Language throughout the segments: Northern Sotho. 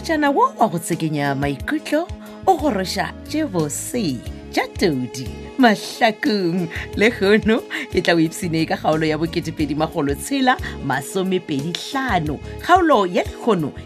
molotšana wo wa go tsekenya maikutlo o goroša tše bose tša todi mahlakong le kgono e tla o ipsene ka kgaolo ya boketepedi magolo tshela masomepedi tlhano kgaolo ya dikgono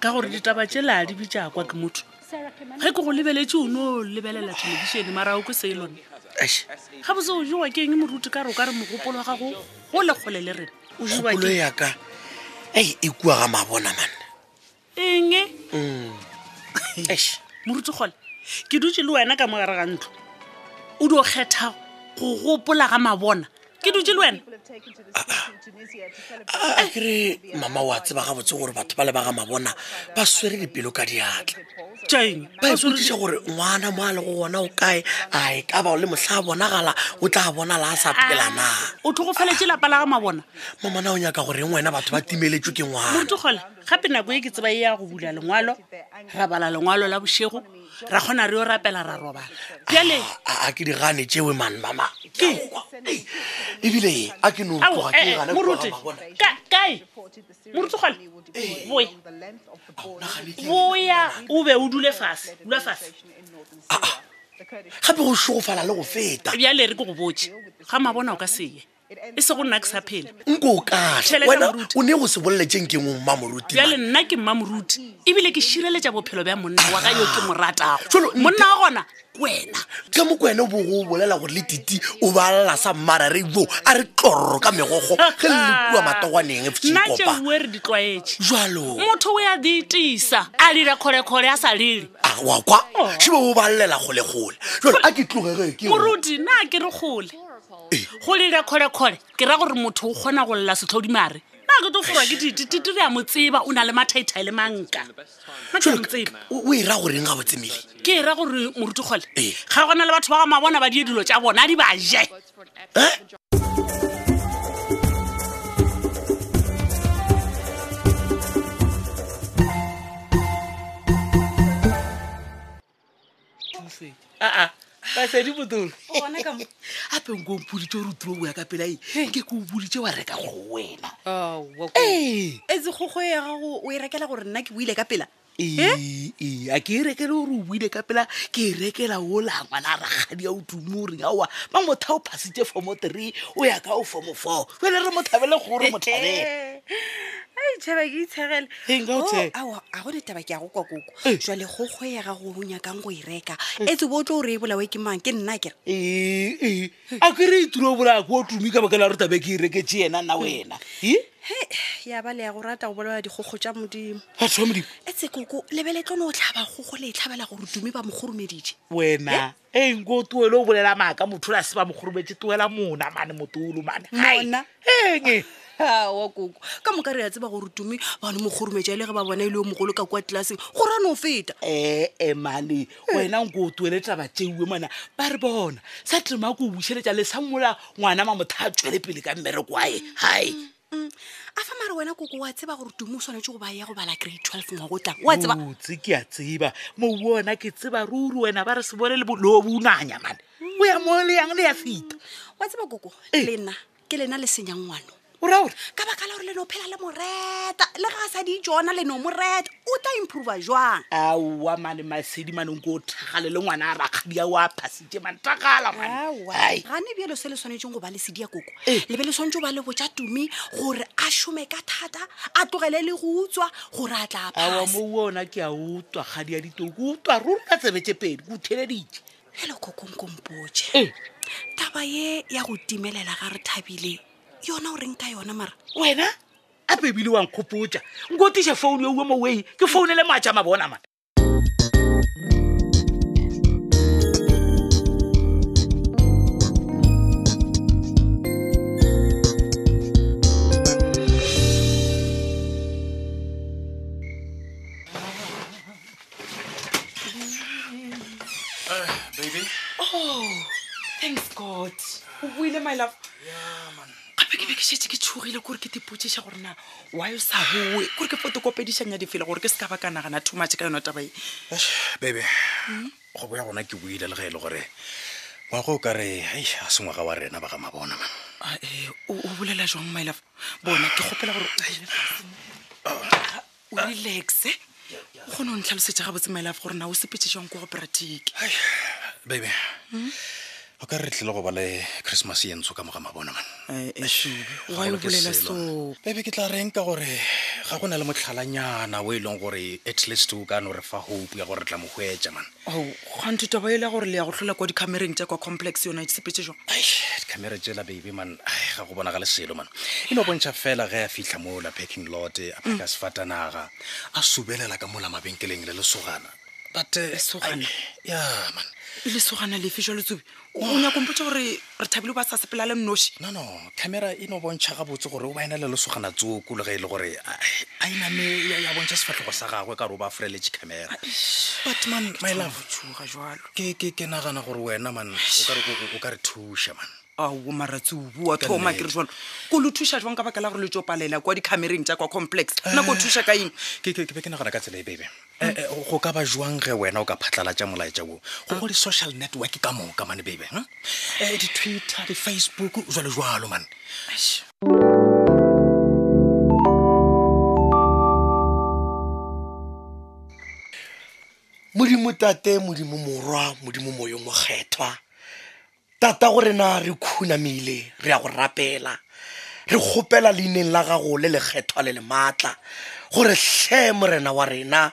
ka gore ditaba tšela di bitša kwa ke motho ge ke go lebeletše o no lebelela thelebišene marago ke seelone ga botse o jewa ke eng moruti ka re o ka re mogopolo wa gago o lekgole le rena o jewa kgopolo ke yaka ei e kua ga mabona mane eng e? Mm. Eish. moruti kgole ke dutse le wena ka mogare ga ntlo o di o kgetha go gopola ga mabona ke dutse le wena a kere mama wa tseba gabotse gore batho ba le ba ga mabona ba swere dipelo ka diatla jane ba ipotsiša gore ngwana mo a le go gona o kae a e ka ba o le motlha a bonagala o tla bonala a sa phelana o tlhogofeletse lapa la ga mabona mamana o nyaka goreng wena batho ba timeletswe ke ngwana morutogole gape nako e ke tseba e ya go bula lengwalo ra bala lengwalo la bošego ra kgona re yo rapela ra robala bjale a ke di gane tšewe man mama ke ebile e, a ke no tloga ke eh, gane moruti kae moruti gole boya boya o be o dule fase dula fase gape go šogofala le go feta bjale re ke go botse ga mabona o ka seye e se go nna ke sa phela nko o kahle Tšhelete, wena moruti. o ne go se bolele tše nkeng o mmamoruti bjale nna ke mmamoruti ebile ke šireletša bophelo bja monna wa ka yo ke mo ratago Jalo, nte- monna wa gona ke wena ka mo kwena o bogo o bolela gore le titi o ba lla sa mmara re bo a re tlorro ka megogo ge le lekua matogwaneng e nna fšikopa tšeoe re di tlwaetše jalo motho o ya ditisa a dira kgolekgole a sa lele a wa kwa Oh. šibo o ba llela kgolekgole jalo a ke tlogege ke moruti na ke re gole go le lekgolekgole ke ra gore motho o kgona go lela setlhodimare na ke tlo forwa ke ditititi re ya mo tseba o na le mathaithae le manka o e ra goreng ga botsemele ke e ra gore morutikgole ga gona le batho ba ga mabona ba die dilo tša bona di ba je aa basadi botolo gape nko mpoditse gore o tiro boya ka pela e ke ko o boditse wa reka go wena ee etse kgogo ya gago o e rekela gore nna ke boile ka pela ee ee a ke e rekele gore o boile ka pela ke e rekela ola ngwana a rakgadi ya o tumo o reng aowa ba motha o phasitse fomo three o ya ka o fomo four fele re mothabele gore mothabele ai tšhaba ke itshegele Hei, nka o tshega. Oh, aowa a go ditaba ke ya go kwa koko nako eh. jale go kgwega go o nyakang go e reka eh. e tsebo o tlo o re e bolawe ke mang ke nna kere ee eh, a ke re itiro e o bolaya ko o tumi ka bakela rutabe ke e reketse yena nna wena he ya ba le ya go rata go bolela dikgokgo tša modimo batho ba modimo e tsekoko lebele tlo ne o tlhaba kgogo le e tlhabela gore tumi ba mo kgoromeditše wena e nko o tuele o bolela maaka motho o la se ba mogorobetse tuela mona mane motolo mane mona eng wa koko ka moka re ya tseba gore tumi bane mogorometša e le ge ba bona e le yo mogolo ka kwa tlelaseng gore a no feta ee eh, mane eh. wena nko o tuele taba tšeuwe mana ba re bona sa tlema ko o bušeletša le sa mola ngwana ma motho a tswele pele ka mmereko ae hai Mm, a fa mare wena koko wa tseba gore tumo o swanetse go ba ya go bala grade twelve ngwa go tlang wa tseba botse ke a tseba mou ona ke tseba ruri wena ba re se bone le bolo bonanya mane o ya mo le yang le ya fita wa tseba koko Eh. lena ke lena le senyang ngwano o ra gore ka baka la gore leno phela le moreta le ga a sa di jona leno moreta o tla improva jwang aowa mane masedi mane nko o thagale le ngwana a rakgadi a o a phasitše mane tagala maneai gane bjelo se le tshwanetseng go ba le sedi ya koko eh. le be le tshwanetse go ba le botja tumi gore a šome ka thata a tlogele le go utswa gore a tla phaa mo ona ke a utswa kgadi ya ditoo ke utswa ruri ka tsebetse pedi ke utheleditše ele kokongkompotše eh. taba ye ya go timelela ga re thabile yona o reng ka yona mara wena a pebile wa nkgopotša nkotiše founu yo uwe mo wei ke founele matša mabona ma Oh, thanks God. O buile my love. Yeah, man. gape ke be ke šetse ke tšhogile kore ke tipotsiša gore na wa yo sa boe kore ke fotokopedišang ya difela gore ke se ka ba ka nagana too much ka yona taba e bebe go boya gona ke boile le ge e le gore ngwago o ka re hei a se ngwaga wa rena ba ga mabona man Ah, eh, o o bolela jwang mylaf bona ke kgopela gore o bone fase mo. o relaxe o kgone go ntlhalosetša ga botse mylife gore na o sepetse jang ko go pratike baby o ka re tlile go ba le christmas ye ntsho ka moga mabona man eh, eh, wa e bolela so bebe ke tla reng ka gore ga go na le motlhalanyana o e leng gore at least o ka no re fa hope ya gore re tla mo hwetša man o kgwantho taba e le gore le ya go tlhola kwa dikgamereng tša kwa complex yona e sepetse jang dikhamera tsela baby man ai, ga go bonagale selo man e no bontšha fela ge a fitlha mo la packing lot a phaka sefatanaga a subelela ka mola mabenkeleng le lesogana but eh, Lesogana? ai, ya man lesogana lefe jwa letsobe o nyako mpotse gore re thabile ba sa sepela le nnoši no no camera e no bontšha gabotse gore o ba ena le lesogana tsoko le ge e le gore a iname e ya bontšha sefatlhogo sa gagwe ka gore o ba freletše camera but man my love tšhoga jalo ke ke ke nagana gore wena man o ka re thuša man ao maratsubu wa thoma ke re jalo ko lo thuša jwang ka baka la gore le tso palela kwa dicamereng tša kwa complex nna ko thuša ka eng ke be ke nagana ka tsela e bebe eh, eh, go ka ba jwang ge wena o ka phatlalatša molaetša wo go go di-social network ka moka mane bebe hm? eh, di-twitter di-facebook jalo jalo mane modimo tate modimo morwa modimo moyo mokgethwa tata go rena re khunamile re ya go rapela re kgopela leineng la gago le lekgethwa le le maatla gore hle morena wa rena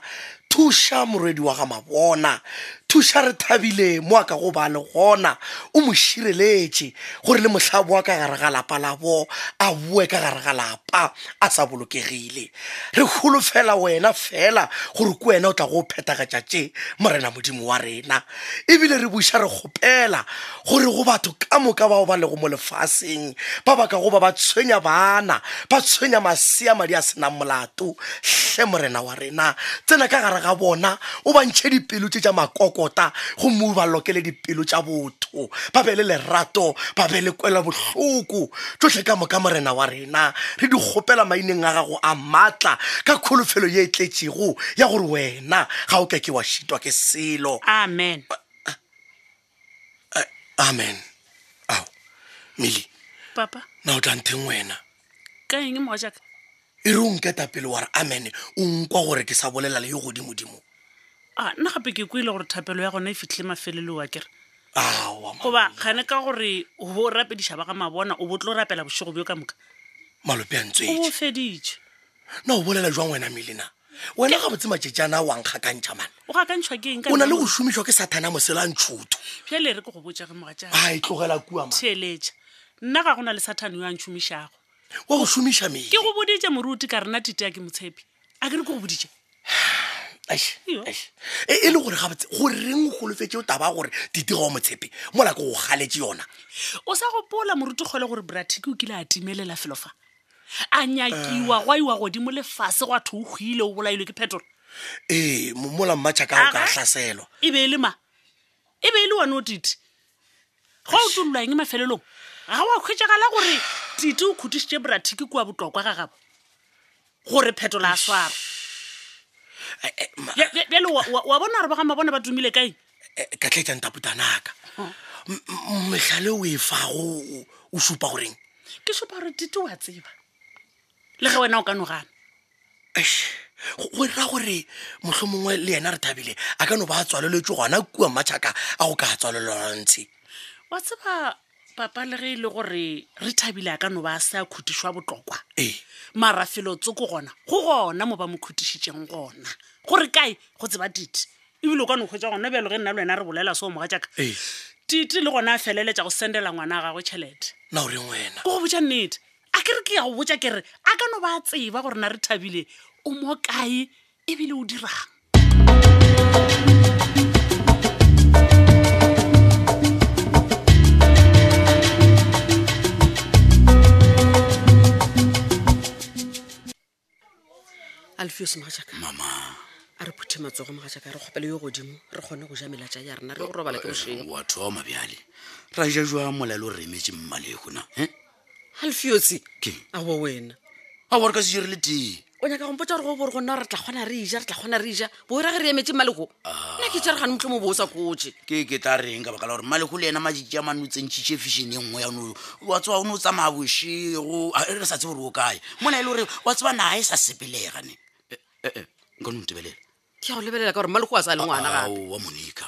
thuša morwedi wa ga mabona thuša re thabile mo a ka go ba le gona o mo šireletše gore le mohlabo wa ka gare ga lapa labo a boe ka gare ga lapa a sa bolokegile re holofela wena fela gore ke wena o tla go phethagatša tše morena modimo wa rena ebile re buša re kgopela gore go batho ka moka bao ba lego mo lefaseng ba baka goba ba tshwenya bana ba tshwenya masea madi a senang molato hle morena wa rena tsena ka gare ga bona o bantšhe dipelo tše tša makokota gomme o ba lokele dipelo tša botho ba be le lerato ba be le kwela bohloko tsotlhe ka moka morena wa rena rena re di kgopela maineng a gago a maatla ka kholofelo ye e tletšego ya gore wena ga o ka ke wa šitwa ke selo amen amen ao mele papa na o tla ntheng wena ka eng moga jaaka e re o nketa pele wa re amen o nkwa gore ke sa bolela le yo godimodimo a nna gape ke kwele gore thapelo ya gona e fitlhile mafelelo wa kere awa goba gane ka gore o bo o rapediša ba ga mabona o bo tlo rapela bošego bjo ka moka malope a o bo ntswetše feditše na o bolela jwang wena melina wena ga botse matšetšana wa nkgakantšha mane o gakantšhwa ke eng ka o na le nna? go šomišwa ke sathane a mosela ntšhuto bjale re ke go botšage mogatšaa a e tlogela kua ma theeletša nna ga go na le sathane yo a ntšhomišago wa go šomiša mele ke go boditše moruti ka rena tite a ke motshepi a ke re ke go boditše e, e le gore gabotse go reng golofetse o taba gore titiga wa motshepe mola ko go galetse yona o sa gopola morutikgole gore bratiki o kile a timelela felofa a nyakiwa gwa iwa godimo lefase gwa tho o kgwile o bolailwe ke phetolo ee mola mmatšha ka go ka hlaselwa e be e le ma e be e le one o tite go o tlololwa eng mafelelong ga wa kgwetsegala gore tite o khutišitše brathiki kua botlokwa ga gabo gore phetola a swara Eh, eh, ma- Bja- bja- bjale wa- wa wa bona gore ba ga mabona ba tumile kae eh, ka tletšang taputanaka mehlale o e fago o- o supa goreng ke supa gore tite wa tseba le ge wena o ka nogana go ra gore motlho mongwe le yena re thabile a ka no ba a tswaleletswe gona kua matšhaka a go ka a tswalelwantshhe wa tseba papa le ge e le gore re thabile a ka no ba a se a khutišwa botlokwa ee marafelo tsoko gona go gona mo ba mo khutišitšeng gona gore kae go tseba tite ebile o ka no kgwetsa gona bjalo ge nna le wena re bolela seo moga jaaka ee tite le gona a feleletša go sendela ngwana a gagwe tšhelete na o reng wena ko go botša nnete a ke re ke ya go botsa ke re a ka no ba tseba gore na re thabile o mo kae ebile o dirang alfios mogatšaka mama a re phuthe matsogo mogatšaka re kgopele yo godimo re kgone go ja melatša ya rena re go robala ke bošego wa thoma bjale ra ja jwa molelo o remetse mmalego na eh? alfiotsi Ke? a wa wena a wa re ka sejere le tee o nyaka gompotsa gore go bore gona re tla kgona re ija re tla kgona re ija bora ge re emetse mmalego ah. nna ke tšeregane motlho mo bo o sa kotse ke ke tla reng ka baka la gore mmalego le ena majitši a mane o tsentšhitše fishene e nngwe yanolo wa tsewa o ne o tsamaya bošego re sa tsebo re o kae mona e le gore wa tsewa naga e sa sepelega ne eh, eh, eh, nka no ntebelela ke ya go lebelela ka gore mmalego a sa le ngwana gapewa monika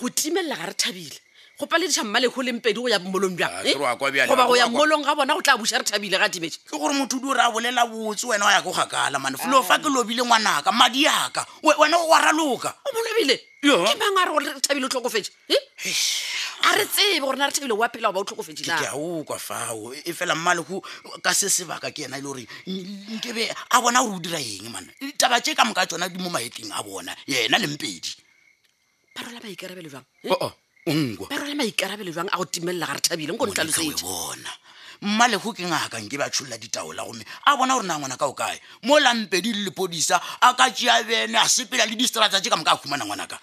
go timelela ga re thabile go palediša mmalego leng pedi go ya mmolong bjang eh? goba go ya mmolong ga bona go tla buša re thabile ga timetše ke gore motho di o re a bolela botse wena o ya ko gakala mane folo fa ke lobile ngwanaka madi yaka wena o waraloka o molobile ke mang a re gore re thabile o tlhokofetse eh? a re tsebe gore na re thabile wa phela goba o tlhokofetse ke a o kwa fao e fela mmalego ka se sebaka ke yena e le gore nkebe a bona gore o dira eng mana taba tse ka moka tsona di mo maetling a bona yena lempedi ba rwala maikarabelo jwang eh? oh, oh, ngwa ba rwala maikarabelo jwang a go timelela ga re thabile nko Monica, we ntlalosetse bona mmalego ke ngaka nke ba tsholola ditaola gomme a bona gore na ngwana ka o kae mo lampedi le lepodisa a ka tšea bene a sepela le distrata tse ka moka a humana ngwanaka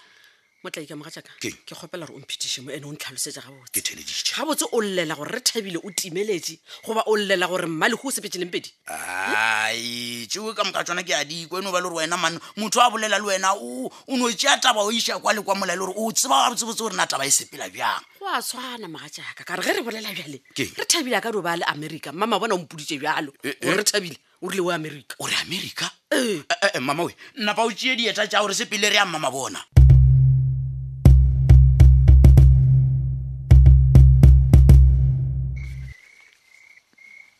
motlai ka moga jaaka Keng? ke kgopela gore o mphetiše mo ene o ntlhalosetsa gabotse ke theleditše gabotse o llela gore re thabile o timeletše goba o llela gore mmalego o sepetšeleng pedi ai tšeo ka moka tsona ke a dikwa e no ba le gore wena man motho a bolela le wena o o no tšea taba o iša kwa le kwa mola e le gore o tseba wa botsebotse gore na taba e sepela bjang go a tshwana maga jaaka ka re ge re bolela bjale Keng? re thabile a ka dio ba le america mama bona o mpoditse bjalo Eh, eh. gore re thabile o rile o america o re america Ee. Eh, eh, eh, mama we nnapa o tšee dieta tša gore sepele re ya mmama bona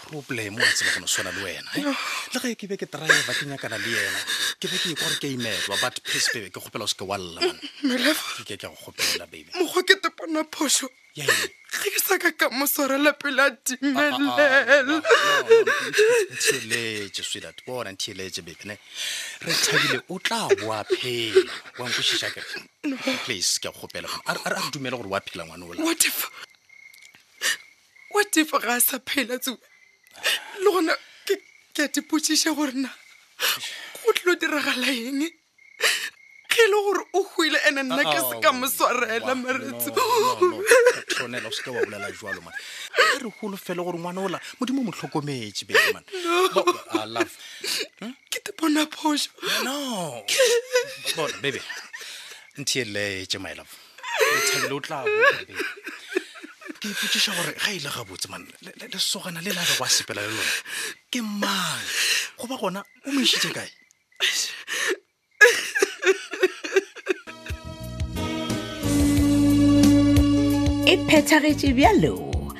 problem wa tseba go no swana le wena eh? le ge ke be ke driver ke nyakana le yena ke be ke e kore ke a imelwa but please baby ke kgopela o se ke wa lla man ke ke ke go kgopela baby mokgwa ke tepana phoso ge ke sa ka ka mo swarela pele a timelelntheeletse swedat bona ntheeletse baby ne re thabile o tla boa phela wa nkwešiša ke please ke a kgopela a re dumele gore wa phela ngwane ola what if ga a sa phela tsoe le gona ke ke a tipotšiša gore na go tlilo diragala eng ge e le gore o hwile ene nna ke se ka mo swarela maretso tronela o seke wa bolela jalo man a re golo fele gore ngwana ola modimo o mo tlhokometše baby man Bo- ah, love Hmm? ke te bona phoso no bona baby ntheeletse my love lethabile o tla bobe ke ipotšiša gore ga ile ga botse man lesogana le labe go a sepela le lona ke mang goba gona o mo išitše kae e phethagetše bjalo